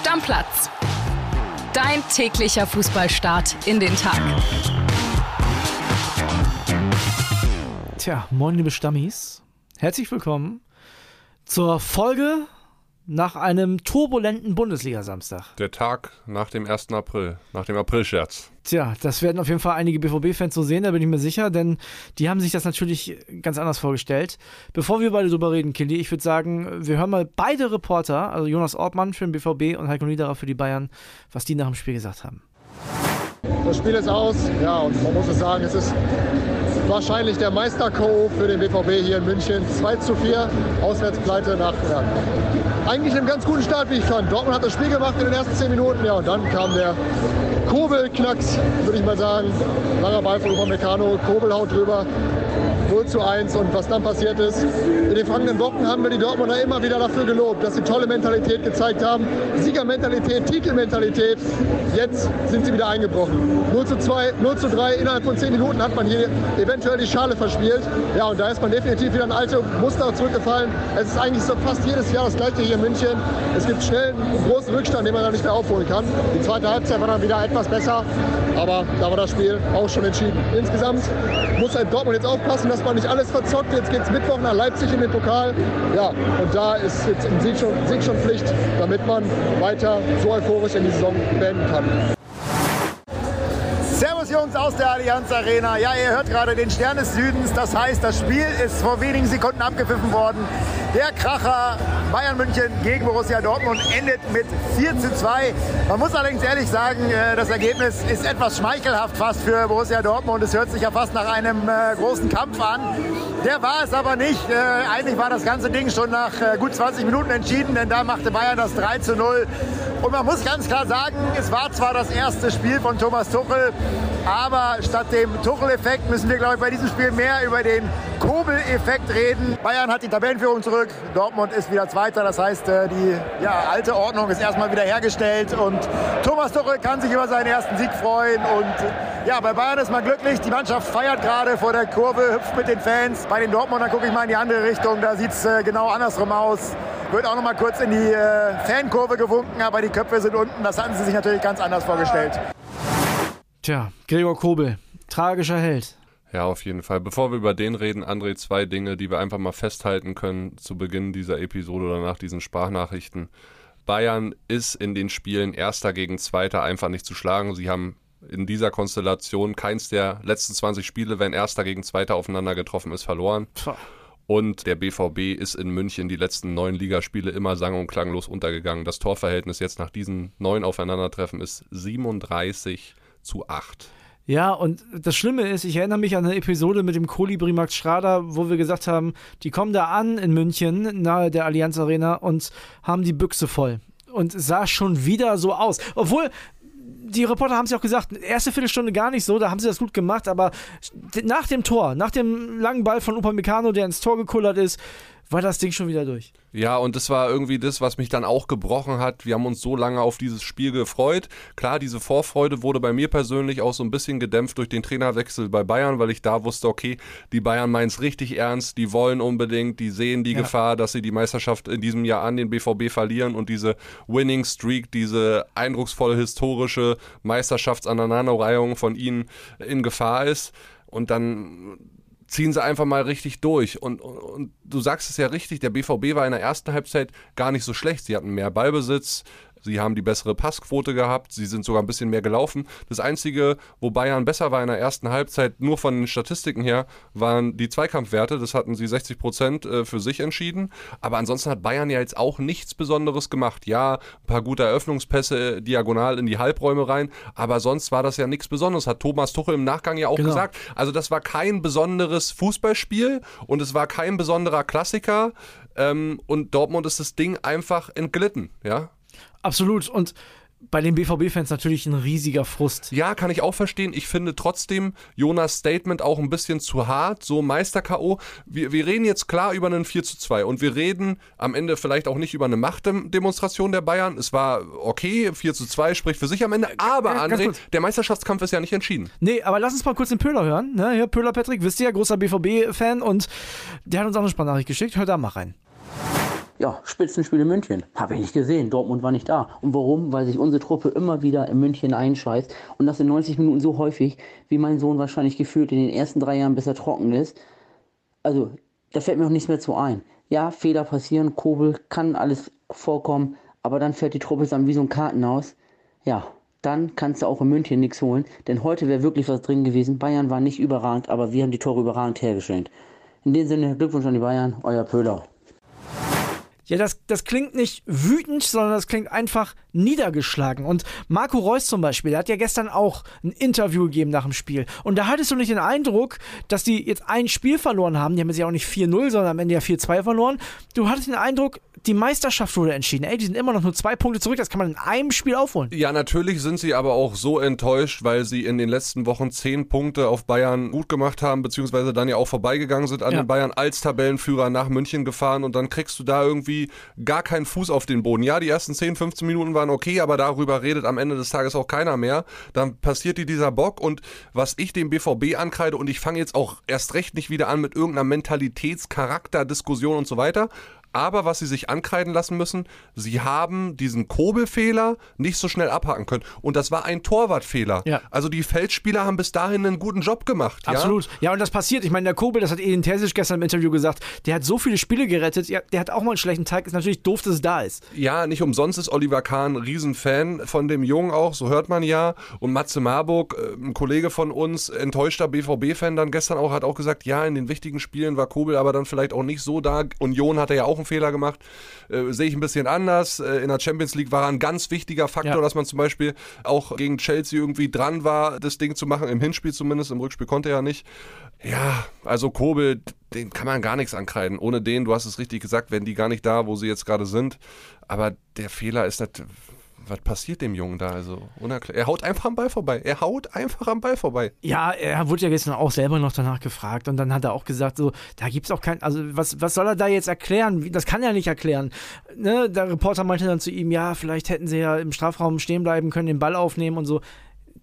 Stammplatz. Dein täglicher Fußballstart in den Tag. Tja, moin liebe Stammis. Herzlich willkommen zur Folge nach einem turbulenten Bundesliga-Samstag. Der Tag nach dem 1. April, nach dem Aprilscherz. Tja, das werden auf jeden Fall einige BVB-Fans so sehen, da bin ich mir sicher, denn die haben sich das natürlich ganz anders vorgestellt. Bevor wir beide drüber reden, Killy, ich würde sagen, wir hören mal beide Reporter, also Jonas Ortmann für den BVB und Heiko Niederer für die Bayern, was die nach dem Spiel gesagt haben. Das Spiel ist aus, ja, und man muss es sagen, es ist wahrscheinlich der Meister-Co für den BVB hier in München. 2 zu 4, Auswärtspleite nach ja, eigentlich einem ganz guten Start, wie ich fand. Dortmund hat das Spiel gemacht in den ersten 10 Minuten, ja, und dann kam der Kobel-Knacks, würde ich mal sagen. Langer Ball von Upamecano, Kobel haut drüber. 0 zu 1 und was dann passiert ist. In den vergangenen Wochen haben wir die Dortmunder immer wieder dafür gelobt, dass sie tolle Mentalität gezeigt haben. Siegermentalität, Titelmentalität. Jetzt sind sie wieder eingebrochen. 0 zu 2, 0 zu 3. Innerhalb von 10 Minuten hat man hier eventuell die Schale verspielt. Ja, und da ist man definitiv wieder ein alte Muster zurückgefallen. Es ist eigentlich so fast jedes Jahr das gleiche hier in München. Es gibt schnell einen großen Rückstand, den man dann nicht mehr aufholen kann. Die zweite Halbzeit war dann wieder etwas besser, aber da war das Spiel auch schon entschieden. Insgesamt muss halt Dortmund jetzt aufpassen, dass man nicht alles verzockt. Jetzt geht es Mittwoch nach Leipzig in den Pokal. Ja, und da ist jetzt ein Sieg schon, Sieg schon Pflicht, damit man weiter so euphorisch in die Saison beenden kann. Servus Jungs aus der Allianz Arena. Ja, ihr hört gerade den Stern des Südens. Das heißt, das Spiel ist vor wenigen Sekunden abgepfiffen worden. Der Kracher Bayern München gegen Borussia Dortmund endet mit 4 zu 2. Man muss allerdings ehrlich sagen, äh, das Ergebnis ist etwas schmeichelhaft fast für Borussia Dortmund. Es hört sich ja fast nach einem äh, großen Kampf an. Der war es aber nicht. Äh, eigentlich war das ganze Ding schon nach gut 20 Minuten entschieden, denn da machte Bayern das 3 zu 0. Und man muss ganz klar sagen, es war zwar das erste Spiel von Thomas Tuchel, aber statt dem Tuchel-Effekt müssen wir, glaube ich, bei diesem Spiel mehr über den Kobel-Effekt reden. Bayern hat die Tabellenführung zurück, Dortmund ist wieder Zweiter. Das heißt, äh, die ja, alte Ordnung ist erstmal wieder hergestellt und Thomas Tuchel kann sich über seinen ersten Sieg freuen. Und ja, bei Bayern ist man glücklich. Die Mannschaft feiert gerade vor der Kurve, hüpft mit den Fans. Bei den Dortmundern gucke ich mal in die andere Richtung, da sieht es äh, genau andersrum aus. Wird auch noch mal kurz in die äh, Fankurve gewunken, aber die Köpfe sind unten. Das hatten sie sich natürlich ganz anders vorgestellt. Tja, Gregor Kobel, tragischer Held. Ja, auf jeden Fall. Bevor wir über den reden, André, zwei Dinge, die wir einfach mal festhalten können zu Beginn dieser Episode oder nach diesen Sprachnachrichten. Bayern ist in den Spielen Erster gegen Zweiter einfach nicht zu schlagen. Sie haben in dieser Konstellation keins der letzten 20 Spiele, wenn Erster gegen Zweiter aufeinander getroffen ist, verloren. Puh. Und der BVB ist in München die letzten neun Ligaspiele immer sang- und klanglos untergegangen. Das Torverhältnis jetzt nach diesen neun Aufeinandertreffen ist 37 zu 8. Ja, und das Schlimme ist, ich erinnere mich an eine Episode mit dem Kolibri Max Schrader, wo wir gesagt haben, die kommen da an in München, nahe der Allianz Arena und haben die Büchse voll. Und sah schon wieder so aus. Obwohl, die Reporter haben es ja auch gesagt, erste Viertelstunde gar nicht so, da haben sie das gut gemacht, aber nach dem Tor, nach dem langen Ball von Upamecano, der ins Tor gekullert ist, war das Ding schon wieder durch. Ja, und das war irgendwie das, was mich dann auch gebrochen hat. Wir haben uns so lange auf dieses Spiel gefreut. Klar, diese Vorfreude wurde bei mir persönlich auch so ein bisschen gedämpft durch den Trainerwechsel bei Bayern, weil ich da wusste, okay, die Bayern meinen es richtig ernst, die wollen unbedingt, die sehen die ja. Gefahr, dass sie die Meisterschaft in diesem Jahr an den BVB verlieren und diese Winning Streak, diese eindrucksvolle historische Meisterschaftsaneinanderreihung von ihnen in Gefahr ist. Und dann ziehen sie einfach mal richtig durch. Und, und, und, du sagst es ja richtig, der BVB war in der ersten Halbzeit gar nicht so schlecht. Sie hatten mehr Ballbesitz, Sie haben die bessere Passquote gehabt, sie sind sogar ein bisschen mehr gelaufen. Das Einzige, wo Bayern besser war in der ersten Halbzeit, nur von den Statistiken her, waren die Zweikampfwerte. Das hatten sie 60 Prozent äh, für sich entschieden. Aber ansonsten hat Bayern ja jetzt auch nichts Besonderes gemacht. Ja, ein paar gute Eröffnungspässe äh, diagonal in die Halbräume rein, aber sonst war das ja nichts Besonderes. Hat Thomas Tuchel im Nachgang ja auch genau. gesagt. Also das war kein besonderes Fußballspiel und es war kein besonderer Klassiker. Ähm, und Dortmund ist das Ding einfach entglitten, ja. Absolut. Und bei den BVB-Fans natürlich ein riesiger Frust. Ja, kann ich auch verstehen. Ich finde trotzdem Jonas Statement auch ein bisschen zu hart, so Meister-K.O. Wir, wir reden jetzt klar über einen 4 zu 2 und wir reden am Ende vielleicht auch nicht über eine Machtdemonstration der Bayern. Es war okay, 4 zu 2 spricht für sich am Ende, aber ja, André, der Meisterschaftskampf ist ja nicht entschieden. Nee, aber lass uns mal kurz den Pöhler hören. Ne? Hier, Pöhler Patrick, wisst ihr ja, großer BVB-Fan und der hat uns auch eine Sprachnachricht geschickt. Hört da mal rein. Ja, Spitzenspiel in München. Habe ich nicht gesehen. Dortmund war nicht da. Und warum? Weil sich unsere Truppe immer wieder in München einscheißt. Und das in 90 Minuten so häufig, wie mein Sohn wahrscheinlich gefühlt in den ersten drei Jahren, bis er trocken ist. Also, da fällt mir auch nichts mehr zu ein. Ja, Fehler passieren, Kobel kann alles vorkommen, aber dann fährt die Truppe dann wie so ein Kartenhaus. Ja, dann kannst du auch in München nichts holen, denn heute wäre wirklich was drin gewesen. Bayern war nicht überragend, aber wir haben die Tore überragend hergestellt. In dem Sinne, Glückwunsch an die Bayern, euer Pöhler. Ja, das, das klingt nicht wütend, sondern das klingt einfach niedergeschlagen. Und Marco Reus zum Beispiel, der hat ja gestern auch ein Interview gegeben nach dem Spiel. Und da hattest du nicht den Eindruck, dass die jetzt ein Spiel verloren haben. Die haben jetzt ja auch nicht 4-0, sondern am Ende ja 4-2 verloren. Du hattest den Eindruck, die Meisterschaft wurde entschieden. Ey, die sind immer noch nur zwei Punkte zurück. Das kann man in einem Spiel aufholen. Ja, natürlich sind sie aber auch so enttäuscht, weil sie in den letzten Wochen zehn Punkte auf Bayern gut gemacht haben, beziehungsweise dann ja auch vorbeigegangen sind an Ja. den Bayern als Tabellenführer nach München gefahren und dann kriegst du da irgendwie gar keinen Fuß auf den Boden. Ja, die ersten 10, 15 Minuten waren okay, aber darüber redet am Ende des Tages auch keiner mehr. Dann passiert dir dieser Bock und was ich dem BVB ankreide und ich fange jetzt auch erst recht nicht wieder an mit irgendeiner Mentalitätscharakter-Diskussion und so weiter. Aber was sie sich ankreiden lassen müssen, sie haben diesen Kobelfehler nicht so schnell abhaken können. Und das war ein Torwartfehler. Ja. Also die Feldspieler haben bis dahin einen guten Job gemacht. Absolut. Ja, und das passiert. Ich meine, der Kobel, das hat Edin Terzic gestern im Interview gesagt, der hat so viele Spiele gerettet. Ja, der hat auch mal einen schlechten Tag. Ist natürlich doof, dass es da ist. Ja, nicht umsonst ist Oliver Kahn ein Riesenfan von dem Jungen auch, so hört man ja. Und Matze Marburg, äh, ein Kollege von uns, enttäuschter BVB-Fan dann gestern auch, hat auch gesagt, ja, in den wichtigen Spielen war Kobel aber dann vielleicht auch nicht so da. Union hat er ja auch einen Fehler gemacht. Äh, Sehe ich ein bisschen anders. Äh, in der Champions League war er ein ganz wichtiger Faktor, Ja. dass man zum Beispiel auch gegen Chelsea irgendwie dran war, das Ding zu machen, im Hinspiel zumindest, im Rückspiel konnte er ja nicht. Ja, also Kobel, den kann man gar nichts ankreiden. Ohne den, du hast es richtig gesagt, wären die gar nicht da, wo sie jetzt gerade sind. Aber der Fehler ist nicht. Was passiert dem Jungen da? Also, unerklär- er haut einfach am Ball vorbei. Er haut einfach am Ball vorbei. Ja, er wurde ja gestern auch selber noch danach gefragt und dann hat er auch gesagt, so, da gibt's auch kein, also was, was soll er da jetzt erklären? Das kann er nicht erklären. Ne? Der Reporter meinte dann zu ihm, ja, vielleicht hätten sie ja im Strafraum stehen bleiben können, den Ball aufnehmen und so.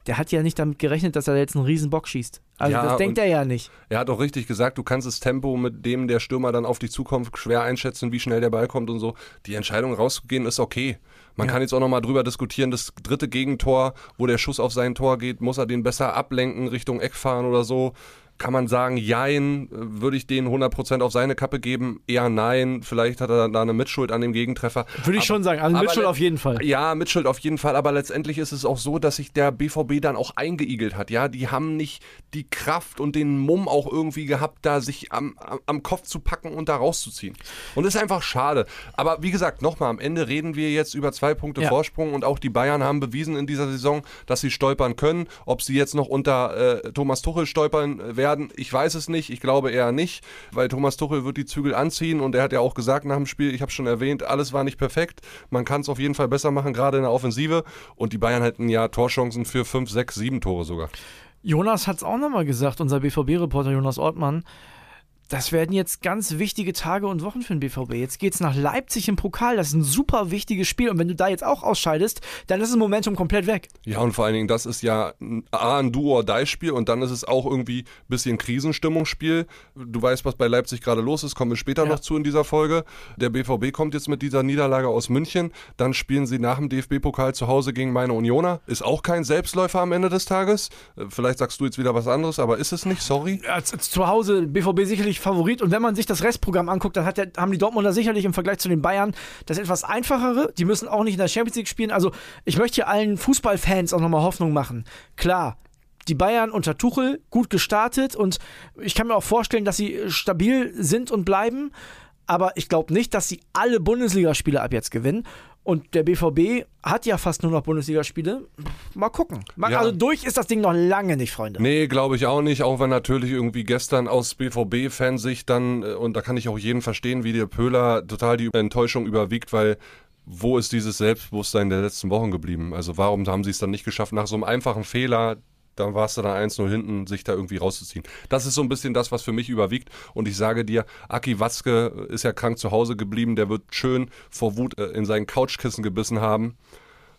Der hat ja nicht damit gerechnet, dass er jetzt einen riesen Bock schießt. Also Ja, das denkt er ja nicht. Er hat auch richtig gesagt, du kannst das Tempo, mit dem der Stürmer dann auf dich zukommt, schwer einschätzen, wie schnell der Ball kommt und so. Die Entscheidung rauszugehen ist okay. Man kann jetzt auch nochmal drüber diskutieren, das dritte Gegentor, wo der Schuss auf sein Tor geht, muss er den besser ablenken, Richtung Eck fahren oder so. Kann man sagen, jein, würde ich den 100% auf seine Kappe geben? Eher nein, vielleicht hat er da eine Mitschuld an dem Gegentreffer. Würde ich schon sagen. Also le- auf jeden Fall. Ja, Mitchell auf jeden Fall, aber letztendlich ist es auch so, dass sich der BVB dann auch eingeigelt hat. Ja, die haben nicht die Kraft und den Mumm auch irgendwie gehabt, da sich am, am, am Kopf zu packen und da rauszuziehen. Und das ist einfach schade. Aber wie gesagt, nochmal, am Ende reden wir jetzt über zwei Punkte Ja. Vorsprung und auch die Bayern haben bewiesen in dieser Saison, dass sie stolpern können. Ob sie jetzt noch unter äh, Thomas Tuchel stolpern äh, werden, ich weiß es nicht. Ich glaube eher nicht, weil Thomas Tuchel wird die Zügel anziehen und er hat ja auch gesagt nach dem Spiel, ich habe schon erwähnt, alles war nicht perfekt. Man kann es auf jeden Fall besser machen, gerade in der Offensive. Und die Bayern hätten ja Torchancen für 5, 6, 7 Tore sogar. Jonas hat es auch nochmal gesagt, unser BVB-Reporter Jonas Ortmann. Das werden jetzt ganz wichtige Tage und Wochen für den BVB. Jetzt geht's nach Leipzig im Pokal. Das ist ein super wichtiges Spiel. Und wenn du da jetzt auch ausscheidest, dann ist das Momentum komplett weg. Ja, und vor allen Dingen, das ist ja ein- A, ein Do-or-Die-Spiel und dann ist es auch irgendwie ein bisschen Krisenstimmungsspiel. Du weißt, was bei Leipzig gerade los ist, kommen wir später Ja. noch zu in dieser Folge. Der BVB kommt jetzt mit dieser Niederlage aus München. Dann spielen sie nach dem DFB-Pokal zu Hause gegen meine Unioner. Ist auch kein Selbstläufer am Ende des Tages. Äh, Vielleicht sagst du jetzt wieder was anderes, aber ist es nicht, sorry. Ja, zu Hause BVB sicherlich Favorit. Und wenn man sich das Restprogramm anguckt, dann der, haben die Dortmunder sicherlich im Vergleich zu den Bayern das etwas einfachere. Die müssen auch nicht in der Champions League spielen. Also ich möchte hier allen Fußballfans auch nochmal Hoffnung machen. Klar. Die Bayern unter Tuchel gut gestartet und ich kann mir auch vorstellen, dass sie stabil sind und bleiben. Aber ich glaube nicht, dass sie alle Bundesligaspiele ab jetzt gewinnen. Und der BVB hat ja fast nur noch Bundesligaspiele. Mal gucken. Mal, Ja. Also durch ist das Ding noch lange nicht, Freunde. Nee, glaube ich auch nicht, auch wenn natürlich irgendwie gestern aus BVB-Fansicht dann, äh, und da kann ich auch jeden verstehen, wie der Pöhler total die Enttäuschung überwiegt, weil wo ist dieses Selbstbewusstsein der letzten Wochen geblieben? Also warum haben sie es dann nicht geschafft, nach so einem einfachen Fehler, da warst du dann 1-0 hinten, sich da irgendwie rauszuziehen. Das ist so ein bisschen das, was für mich überwiegt. Und ich sage dir, Aki Watzke ist ja krank zu Hause geblieben, der wird schön vor Wut äh, in seinen Couchkissen gebissen haben.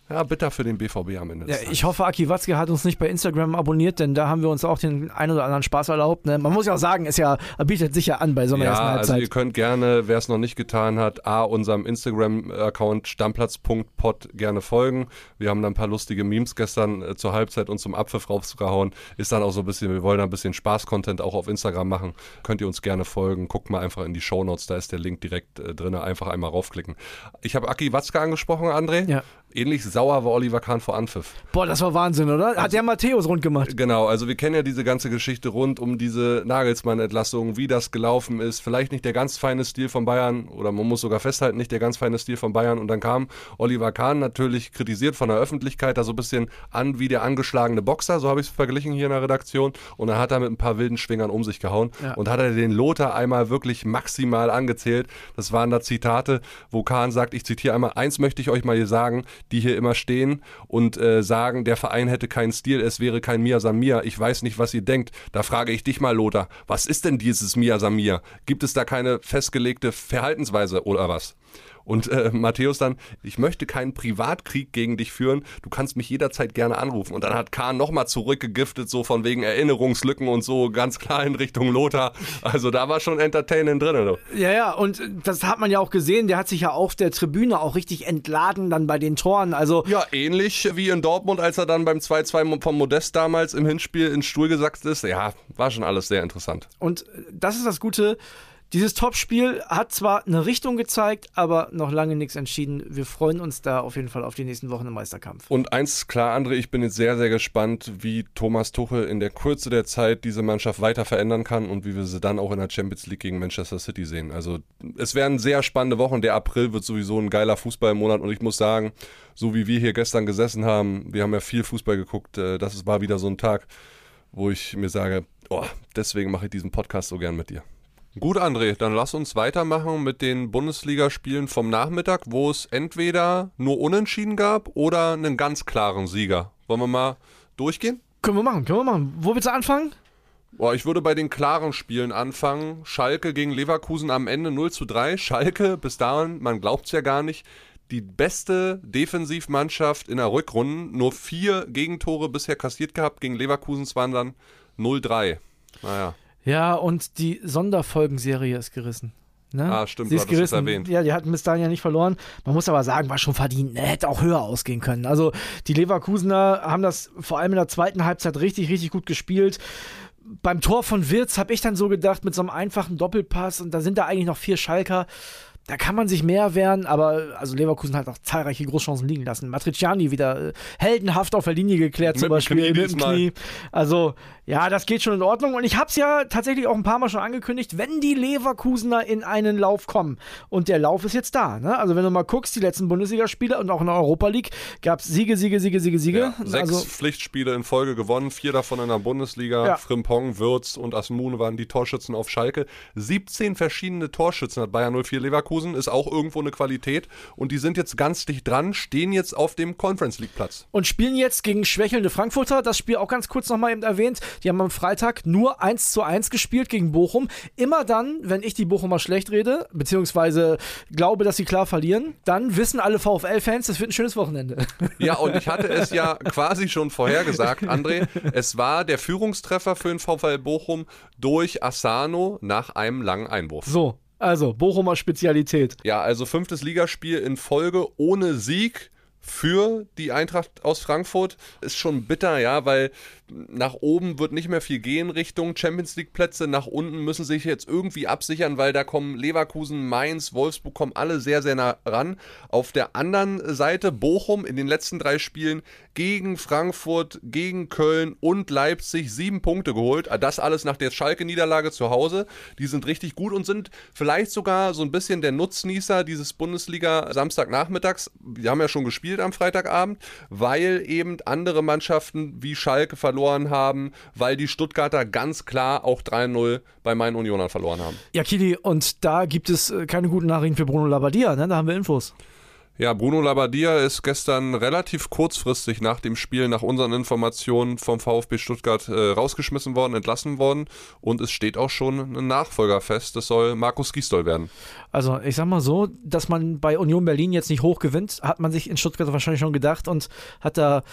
Ja, bitter für den BVB am Ende. Ja, ich hoffe, Aki Watzke hat uns nicht bei Instagram abonniert, denn da haben wir uns auch den ein oder anderen Spaß erlaubt. Ne? Man muss ja auch sagen, es ja, bietet sich ja an bei so einer ja, ersten Halbzeit. Also ihr könnt gerne, wer es noch nicht getan hat, A, unserem Instagram-Account stammplatz.pod gerne folgen. Wir haben da ein paar lustige Memes gestern äh, zur Halbzeit und zum Abpfiff rausgehauen. Ist dann auch so ein bisschen, wir wollen da ein bisschen Spaß-Content auch auf Instagram machen. Könnt ihr uns gerne folgen. Guckt mal einfach in die Shownotes, da ist der Link direkt äh, drin. Einfach einmal raufklicken. Ich habe Aki Watzke angesprochen, André. Ja. Ähnlich sauer war Oliver Kahn vor Anpfiff. Boah, das war Wahnsinn, oder? Hat der Matthäus rund gemacht. Genau, also wir kennen ja diese ganze Geschichte rund um diese Nagelsmann-Entlassung, wie das gelaufen ist. Vielleicht nicht der ganz feine Stil von Bayern oder man muss sogar festhalten, nicht der ganz feine Stil von Bayern. Und dann kam Oliver Kahn natürlich kritisiert von der Öffentlichkeit, da so ein bisschen an wie der angeschlagene Boxer, so habe ich es verglichen hier in der Redaktion. Und dann hat er mit ein paar wilden Schwingern um sich gehauen Ja. und hat er den Lothar einmal wirklich maximal angezählt. Das waren da Zitate, wo Kahn sagt, ich zitiere einmal, eins möchte ich euch mal hier sagen, die hier immer stehen und äh, sagen, der Verein hätte keinen Stil, es wäre kein Mia Samir. Ich weiß nicht, was ihr denkt. Da frage ich dich mal, Lothar, was ist denn dieses Mia Samir? Gibt es da keine festgelegte Verhaltensweise oder was? Und äh, Matthäus dann, ich möchte keinen Privatkrieg gegen dich führen, du kannst mich jederzeit gerne anrufen. Und dann hat Kahn nochmal zurückgegiftet, so von wegen Erinnerungslücken und so, ganz klar in Richtung Lothar. Also da war schon Entertainment drin. Du. Ja, ja, und das hat man ja auch gesehen. Der hat sich ja auf der Tribüne auch richtig entladen dann bei den Toren. Also Ja, ähnlich wie in Dortmund, als er dann beim 2-2 vom Modest damals im Hinspiel ins Stuhl gesackt ist. Ja, war schon alles sehr interessant. Und das ist das Gute. Dieses Topspiel hat zwar eine Richtung gezeigt, aber noch lange nichts entschieden. Wir freuen uns da auf jeden Fall auf die nächsten Wochen im Meisterkampf. Und eins klar, André, ich bin jetzt sehr, sehr gespannt, wie Thomas Tuchel in der Kürze der Zeit diese Mannschaft weiter verändern kann und wie wir sie dann auch in der Champions League gegen Manchester City sehen. Also es werden sehr spannende Wochen. Der April wird sowieso ein geiler Fußballmonat und ich muss sagen, so wie wir hier gestern gesessen haben, wir haben ja viel Fußball geguckt, äh, das war wieder so ein Tag, wo ich mir sage, oh, deswegen mache ich diesen Podcast so gern mit dir. Gut, André, dann lass uns weitermachen mit den Bundesligaspielen vom Nachmittag, wo es entweder nur Unentschieden gab oder einen ganz klaren Sieger. Wollen wir mal durchgehen? Können wir machen, können wir machen. Wo willst du anfangen? Boah, ich würde bei den klaren Spielen anfangen. Schalke gegen Leverkusen am Ende 0 zu 3. Schalke, bis dahin, man glaubt es ja gar nicht, die beste Defensivmannschaft in der Rückrunde. Nur vier Gegentore bisher kassiert gehabt. Gegen Leverkusen waren dann 0-3. Naja. Ja, und die Sonderfolgenserie ist gerissen. Ne? Ah, stimmt, Sie du ist gerissen. erwähnt. Ja, die hatten bis dahin ja nicht verloren. Man muss aber sagen, war schon verdient. Ne, hätte auch höher ausgehen können. Also die Leverkusener haben das vor allem in der zweiten Halbzeit richtig, richtig gut gespielt. Beim Tor von Wirtz habe ich dann so gedacht, mit so einem einfachen Doppelpass und da sind da eigentlich noch vier Schalker. Da kann man sich mehr wehren, aber also Leverkusen hat auch zahlreiche Großchancen liegen lassen. Matriciani wieder äh, heldenhaft auf der Linie geklärt, Mit zum Beispiel mit dem. Knie. Also, ja, das geht schon in Ordnung. Und ich habe es ja tatsächlich auch ein paar Mal schon angekündigt, wenn die Leverkusener in einen Lauf kommen. Und der Lauf ist jetzt da. Ne? Also, wenn du mal guckst, die letzten Bundesligaspiele und auch in der Europa League gab es Siege, Siege, Siege, Siege, Siege. Ja, sechs also, Pflichtspiele in Folge gewonnen, vier davon in der Bundesliga. Ja. Frimpong, Würz und Asmun waren die Torschützen auf Schalke. 17 verschiedene Torschützen hat Bayern 04 Leverkusen, ist auch irgendwo eine Qualität. Und die sind jetzt ganz dicht dran, stehen jetzt auf dem Conference League Platz. und spielen jetzt gegen schwächelnde Frankfurter. Das Spiel auch ganz kurz nochmal eben erwähnt. Die haben am Freitag nur 1 zu 1 gespielt gegen Bochum. Immer dann, wenn ich die Bochumer schlecht rede, beziehungsweise glaube, dass sie klar verlieren, dann wissen alle VfL-Fans, das wird ein schönes Wochenende. Ja, und ich hatte es ja quasi schon vorhergesagt, André. Es war der Führungstreffer für den VfL Bochum durch Asano nach einem langen Einwurf. So, also Bochumer Spezialität. Ja, also fünftes Ligaspiel in Folge ohne Sieg für die Eintracht aus Frankfurt ist schon bitter, ja, weil nach oben wird nicht mehr viel gehen Richtung Champions League Plätze, nach unten müssen sich jetzt irgendwie absichern, weil da kommen Leverkusen, Mainz, Wolfsburg kommen alle sehr sehr nah ran. Auf der anderen Seite Bochum in den letzten drei Spielen gegen Frankfurt, gegen Köln und Leipzig sieben Punkte geholt. Das alles nach der Schalke Niederlage zu Hause. Die sind richtig gut und sind vielleicht sogar so ein bisschen der Nutznießer dieses Bundesliga Samstagnachmittags. Die haben ja schon gespielt am Freitagabend, weil eben andere Mannschaften wie Schalke verloren haben, weil die Stuttgarter ganz klar auch 3-0 bei meinen Unionern verloren haben. Ja, Kili, und da gibt es äh, keine guten Nachrichten für Bruno Labbadia, ne? Da haben wir Infos. Ja, Bruno Labbadia ist gestern relativ kurzfristig nach dem Spiel, nach unseren Informationen vom VfB Stuttgart äh, rausgeschmissen worden, entlassen worden und es steht auch schon ein Nachfolger fest. Das soll Markus Gisdol werden. Also ich sag mal so, dass man bei Union Berlin jetzt nicht hoch gewinnt, hat man sich in Stuttgart wahrscheinlich schon gedacht und hat da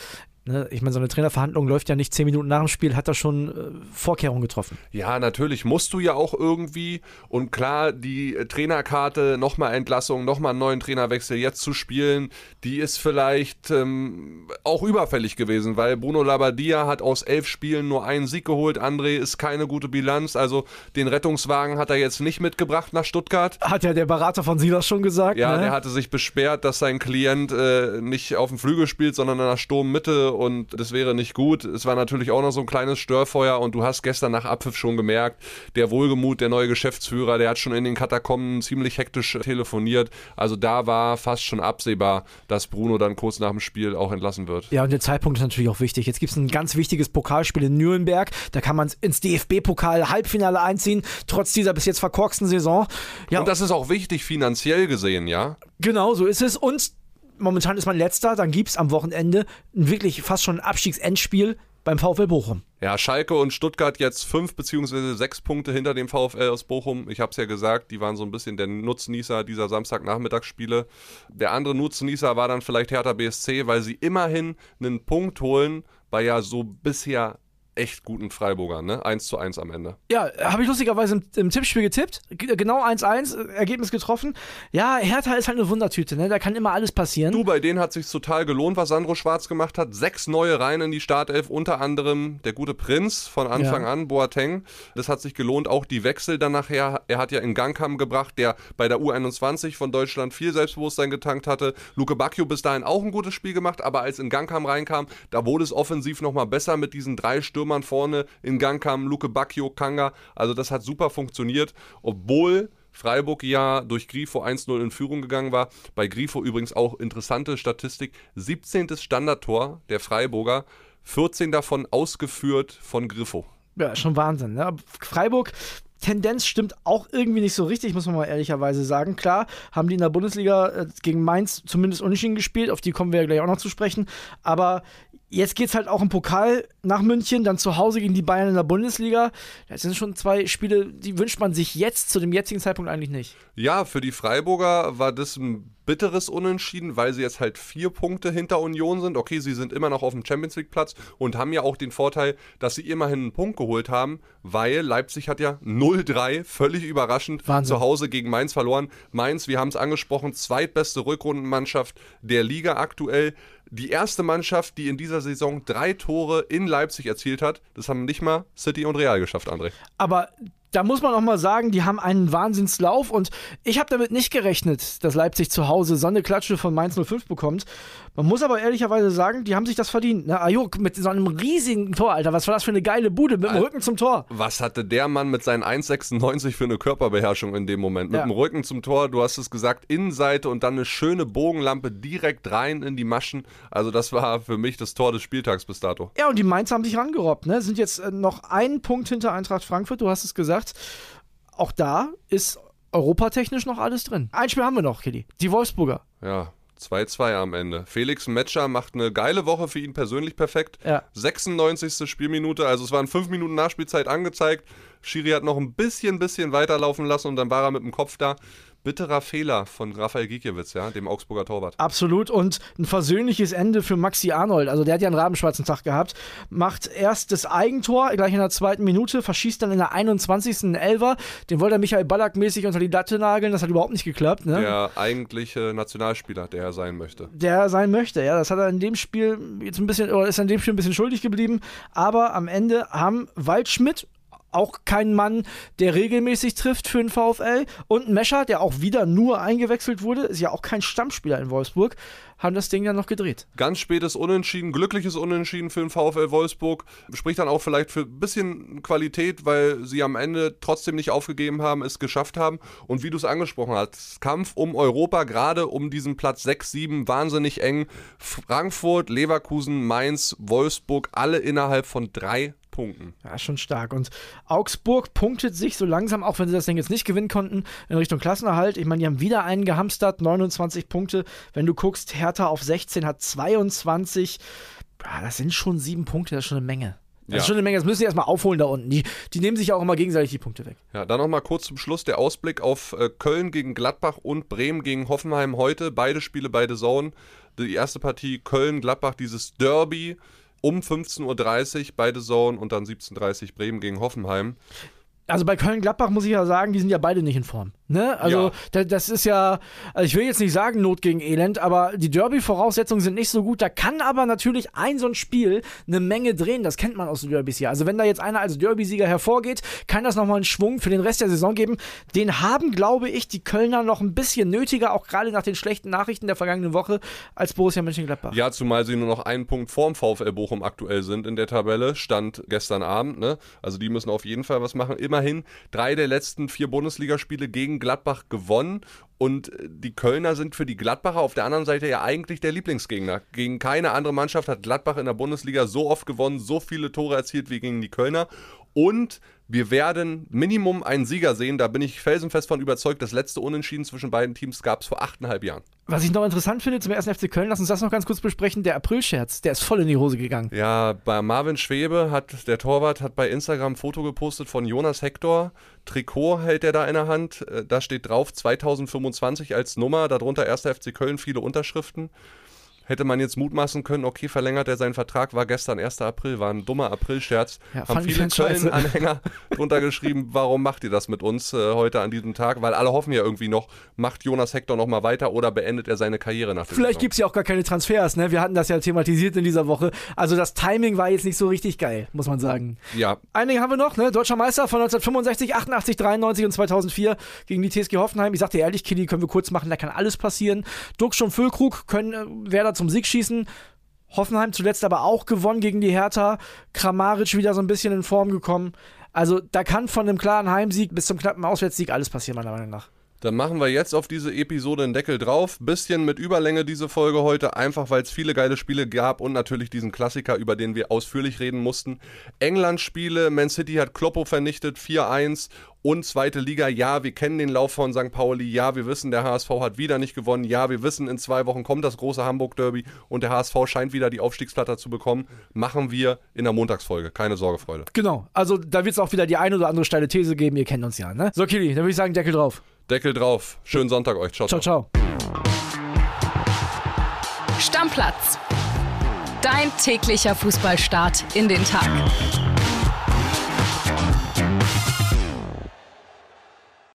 Ne, ich meine, so eine Trainerverhandlung läuft ja nicht zehn Minuten nach dem Spiel, hat er schon äh, Vorkehrungen getroffen. Ja, natürlich musst du ja auch irgendwie. Und klar, die Trainerkarte, nochmal Entlassung, nochmal einen neuen Trainerwechsel jetzt zu spielen, die ist vielleicht ähm, auch überfällig gewesen, weil Bruno Labbadia hat aus elf Spielen nur einen Sieg geholt. André ist keine gute Bilanz. Also den Rettungswagen hat er jetzt nicht mitgebracht nach Stuttgart. Hat ja der Berater von Silas schon gesagt. Ja, ne? der hatte sich besperrt, dass sein Klient äh, nicht auf dem Flügel spielt, sondern in der Sturmmitte und das wäre nicht gut. Es war natürlich auch noch so ein kleines Störfeuer und du hast gestern nach Abpfiff schon gemerkt, der Wohlgemut, der neue Geschäftsführer, der hat schon in den Katakomben ziemlich hektisch telefoniert. Also da war fast schon absehbar, dass Bruno dann kurz nach dem Spiel auch entlassen wird. Ja, und der Zeitpunkt ist natürlich auch wichtig. Jetzt gibt es ein ganz wichtiges Pokalspiel in Nürnberg. Da kann man ins DFB-Pokal-Halbfinale einziehen, trotz dieser bis jetzt verkorksten Saison. Ja, und das ist auch wichtig finanziell gesehen, ja? Genau, so ist es. Und momentan ist man letzter, dann gibt es am Wochenende wirklich fast schon ein Abstiegsendspiel beim VfL Bochum. Ja, Schalke und Stuttgart jetzt fünf beziehungsweise sechs Punkte hinter dem VfL aus Bochum. Ich habe es ja gesagt, die waren so ein bisschen der Nutznießer dieser Samstagnachmittagsspiele. Der andere Nutznießer war dann vielleicht Hertha BSC, weil sie immerhin einen Punkt holen bei ja so bisher echt guten Freiburger, ne? 1 zu 1 am Ende. Ja, habe ich lustigerweise im, im, Tippspiel getippt. Genau 1-1, äh, Ergebnis getroffen. Ja, Hertha ist halt eine Wundertüte, ne? Da kann immer alles passieren. Du, bei denen hat sich total gelohnt, was Sandro Schwarz gemacht hat. Sechs neue Reihen in die Startelf, unter anderem der gute Prinz von Anfang ja. an, Boateng. Das hat sich gelohnt, auch die Wechsel dann nachher. Er hat ja in Gangkam gebracht, der bei der U21 von Deutschland viel Selbstbewusstsein getankt hatte. Luke Bacchio bis dahin auch ein gutes Spiel gemacht, aber als in Gangkam reinkam, da wurde es offensiv nochmal besser mit diesen drei Stürmern Stürmern vorne in Gang kamen, Luke Bacchio, Kanga. Also das hat super funktioniert, obwohl Freiburg ja durch Grifo 1-0 in Führung gegangen war. Bei Grifo übrigens auch interessante Statistik. 17. Standardtor der Freiburger, 14 davon ausgeführt von Grifo. Ja, schon Wahnsinn. Ne? Freiburg Tendenz stimmt auch irgendwie nicht so richtig, muss man mal ehrlicherweise sagen. Klar, haben die in der Bundesliga äh, gegen Mainz zumindest unentschieden gespielt, auf die kommen wir ja gleich auch noch zu sprechen. Aber Jetzt geht es halt auch im Pokal nach München, dann zu Hause gegen die Bayern in der Bundesliga. Das sind schon zwei Spiele, die wünscht man sich jetzt zu dem jetzigen Zeitpunkt eigentlich nicht. Ja, für die Freiburger war das ein bitteres Unentschieden, weil sie jetzt halt vier Punkte hinter Union sind. Okay, sie sind immer noch auf dem Champions League Platz und haben ja auch den Vorteil, dass sie immerhin einen Punkt geholt haben, weil Leipzig hat ja 0-3, völlig überraschend, Wahnsinn. zu Hause gegen Mainz verloren. Mainz, wir haben es angesprochen, zweitbeste Rückrundenmannschaft der Liga aktuell die erste Mannschaft, die in dieser Saison drei Tore in Leipzig erzielt hat. Das haben nicht mal City und Real geschafft, André. Aber da muss man auch mal sagen, die haben einen Wahnsinnslauf und ich habe damit nicht gerechnet, dass Leipzig zu Hause so Klatsche von Mainz 05 bekommt. Man muss aber ehrlicherweise sagen, die haben sich das verdient. Ne? Ayuk mit so einem riesigen Tor, Alter. Was war das für eine geile Bude mit dem Rücken zum Tor? Was hatte der Mann mit seinen 1,96 für eine Körperbeherrschung in dem Moment? Mit ja. dem Rücken zum Tor, du hast es gesagt, Innenseite und dann eine schöne Bogenlampe direkt rein in die Maschen. Also das war für mich das Tor des Spieltags bis dato. Ja, und die Mainz haben sich rangerobbt. Ne? Sind jetzt äh, noch einen Punkt hinter Eintracht Frankfurt, du hast es gesagt. Auch da ist europatechnisch noch alles drin. Ein Spiel haben wir noch, Kelly. Die Wolfsburger. Ja, 2-2 am Ende. Felix Metscher macht eine geile Woche für ihn persönlich perfekt. Ja. 96. Spielminute, also es waren 5 Minuten Nachspielzeit angezeigt. Schiri hat noch ein bisschen, bisschen weiterlaufen lassen und dann war er mit dem Kopf da bitterer Fehler von Rafael Gikiewicz, ja, dem Augsburger Torwart. Absolut und ein versöhnliches Ende für Maxi Arnold. Also der hat ja einen rabenschwarzen Tag gehabt. Macht erst das Eigentor gleich in der zweiten Minute, verschießt dann in der 21. einen Elfer. Den wollte er Michael Ballack mäßig unter die Latte nageln. Das hat überhaupt nicht geklappt. Ne? Der eigentliche Nationalspieler, der er sein möchte. Der er sein möchte, ja. Das hat er in dem Spiel jetzt ein bisschen, oder ist in dem Spiel ein bisschen schuldig geblieben. Aber am Ende haben Waldschmidt auch kein Mann, der regelmäßig trifft für den VfL. Und Mescher, der auch wieder nur eingewechselt wurde, ist ja auch kein Stammspieler in Wolfsburg, haben das Ding dann noch gedreht. Ganz spätes Unentschieden, glückliches Unentschieden für den VfL Wolfsburg. Spricht dann auch vielleicht für ein bisschen Qualität, weil sie am Ende trotzdem nicht aufgegeben haben, es geschafft haben. Und wie du es angesprochen hast, Kampf um Europa, gerade um diesen Platz 6, 7, wahnsinnig eng. Frankfurt, Leverkusen, Mainz, Wolfsburg, alle innerhalb von drei Punkten. Ja, schon stark. Und Augsburg punktet sich so langsam, auch wenn sie das Ding jetzt nicht gewinnen konnten, in Richtung Klassenerhalt. Ich meine, die haben wieder einen gehamstert, 29 Punkte. Wenn du guckst, Hertha auf 16 hat 22. Ja, das sind schon sieben Punkte, das ist schon eine Menge. Das Ja. ist schon eine Menge, das müssen sie erstmal aufholen da unten. Die, die nehmen sich auch immer gegenseitig die Punkte weg. Ja, dann nochmal kurz zum Schluss der Ausblick auf äh, Köln gegen Gladbach und Bremen gegen Hoffenheim heute. Beide Spiele, beide Zone. Die erste Partie Köln-Gladbach, dieses Derby um 15.30 Uhr, beide Zone und dann 17.30 Uhr Bremen gegen Hoffenheim. Also bei Köln-Gladbach muss ich ja sagen, die sind ja beide nicht in Form. Ne? Also Ja. da, das ist ja, also ich will jetzt nicht sagen Not gegen Elend, aber die Derby-Voraussetzungen sind nicht so gut. Da kann aber natürlich ein so ein Spiel eine Menge drehen. Das kennt man aus den Derbys ja. Also wenn da jetzt einer als Derby-Sieger hervorgeht, kann das nochmal einen Schwung für den Rest der Saison geben. Den haben, glaube ich, die Kölner noch ein bisschen nötiger, auch gerade nach den schlechten Nachrichten der vergangenen Woche, als Borussia Mönchengladbach. Ja, zumal sie nur noch einen Punkt vorm VfL Bochum aktuell sind in der Tabelle, stand gestern Abend. Ne? Also die müssen auf jeden Fall was machen. Immerhin drei der letzten vier Bundesligaspiele gegen Gladbach gewonnen. Und äh, die Kölner sind für die Gladbacher auf der anderen Seite ja eigentlich der Lieblingsgegner. Gegen keine andere Mannschaft hat Gladbach in der Bundesliga so oft gewonnen, so viele Tore erzielt wie gegen die Kölner. Und wir werden Minimum einen Sieger sehen. Da bin ich felsenfest von überzeugt. Das letzte Unentschieden zwischen beiden Teams gab es vor achteinhalb Jahren. Was ich noch interessant finde zum ersten FC Köln, lass uns das noch ganz kurz besprechen. Der Aprilscherz, der ist voll in die Hose gegangen. Ja, bei Marvin Schwebe hat der Torwart hat bei Instagram ein Foto gepostet von Jonas Hector. Trikot hält er da in der Hand. Äh, Da steht drauf 2025 als Nummer, darunter 1. FC Köln, viele Unterschriften. Hätte man jetzt mutmaßen können, okay, verlängert er seinen Vertrag, war gestern 1. April, war ein dummer Aprilscherz. Ja, Haben viele. Köln-Anhänger drunter geschrieben, warum macht ihr das mit uns äh, heute an diesem Tag? Weil alle hoffen ja irgendwie noch, macht Jonas Hector nochmal weiter oder beendet er seine Karriere nach der Vielleicht gibt es ja auch gar keine Transfers, ne? Wir hatten das ja thematisiert in dieser Woche. Also das Timing war jetzt nicht so richtig geil, muss man sagen. Ja, Einige haben wir noch, ne? Deutscher Meister von 1965, 88, 93 und 2004 gegen die TSG Hoffenheim. Ich sagte ehrlich, Kili, können wir kurz machen, da kann alles passieren. Duxch und Füllkrug können äh, Werder zum Sieg schießen. Hoffenheim zuletzt aber auch gewonnen gegen die Hertha. Kramaric wieder so ein bisschen in Form gekommen. Also da kann von einem klaren Heimsieg bis zum knappen Auswärtssieg alles passieren, meiner Meinung nach. Dann machen wir jetzt auf diese Episode einen Deckel drauf. Bisschen mit Überlänge diese Folge heute, einfach weil es viele geile Spiele gab und natürlich diesen Klassiker, über den wir ausführlich reden mussten. England-Spiele, Man City hat Kloppo vernichtet, 4-1 und zweite Liga. Ja, wir kennen den Lauf von St. Pauli. Ja, wir wissen, der HSV hat wieder nicht gewonnen. Ja, wir wissen, in zwei Wochen kommt das große Hamburg-Derby und der HSV scheint wieder die Aufstiegsplatte zu bekommen. Machen wir in der Montagsfolge. Keine Sorge, Freunde. Genau, also da wird es auch wieder die eine oder andere steile These geben, ihr kennt uns ja, ne? So, Kili, dann würde ich sagen, Deckel drauf. Deckel drauf. Schönen Sonntag euch. Ciao, Ciao, ciao. Stammplatz. Dein täglicher Fußballstart in den Tag.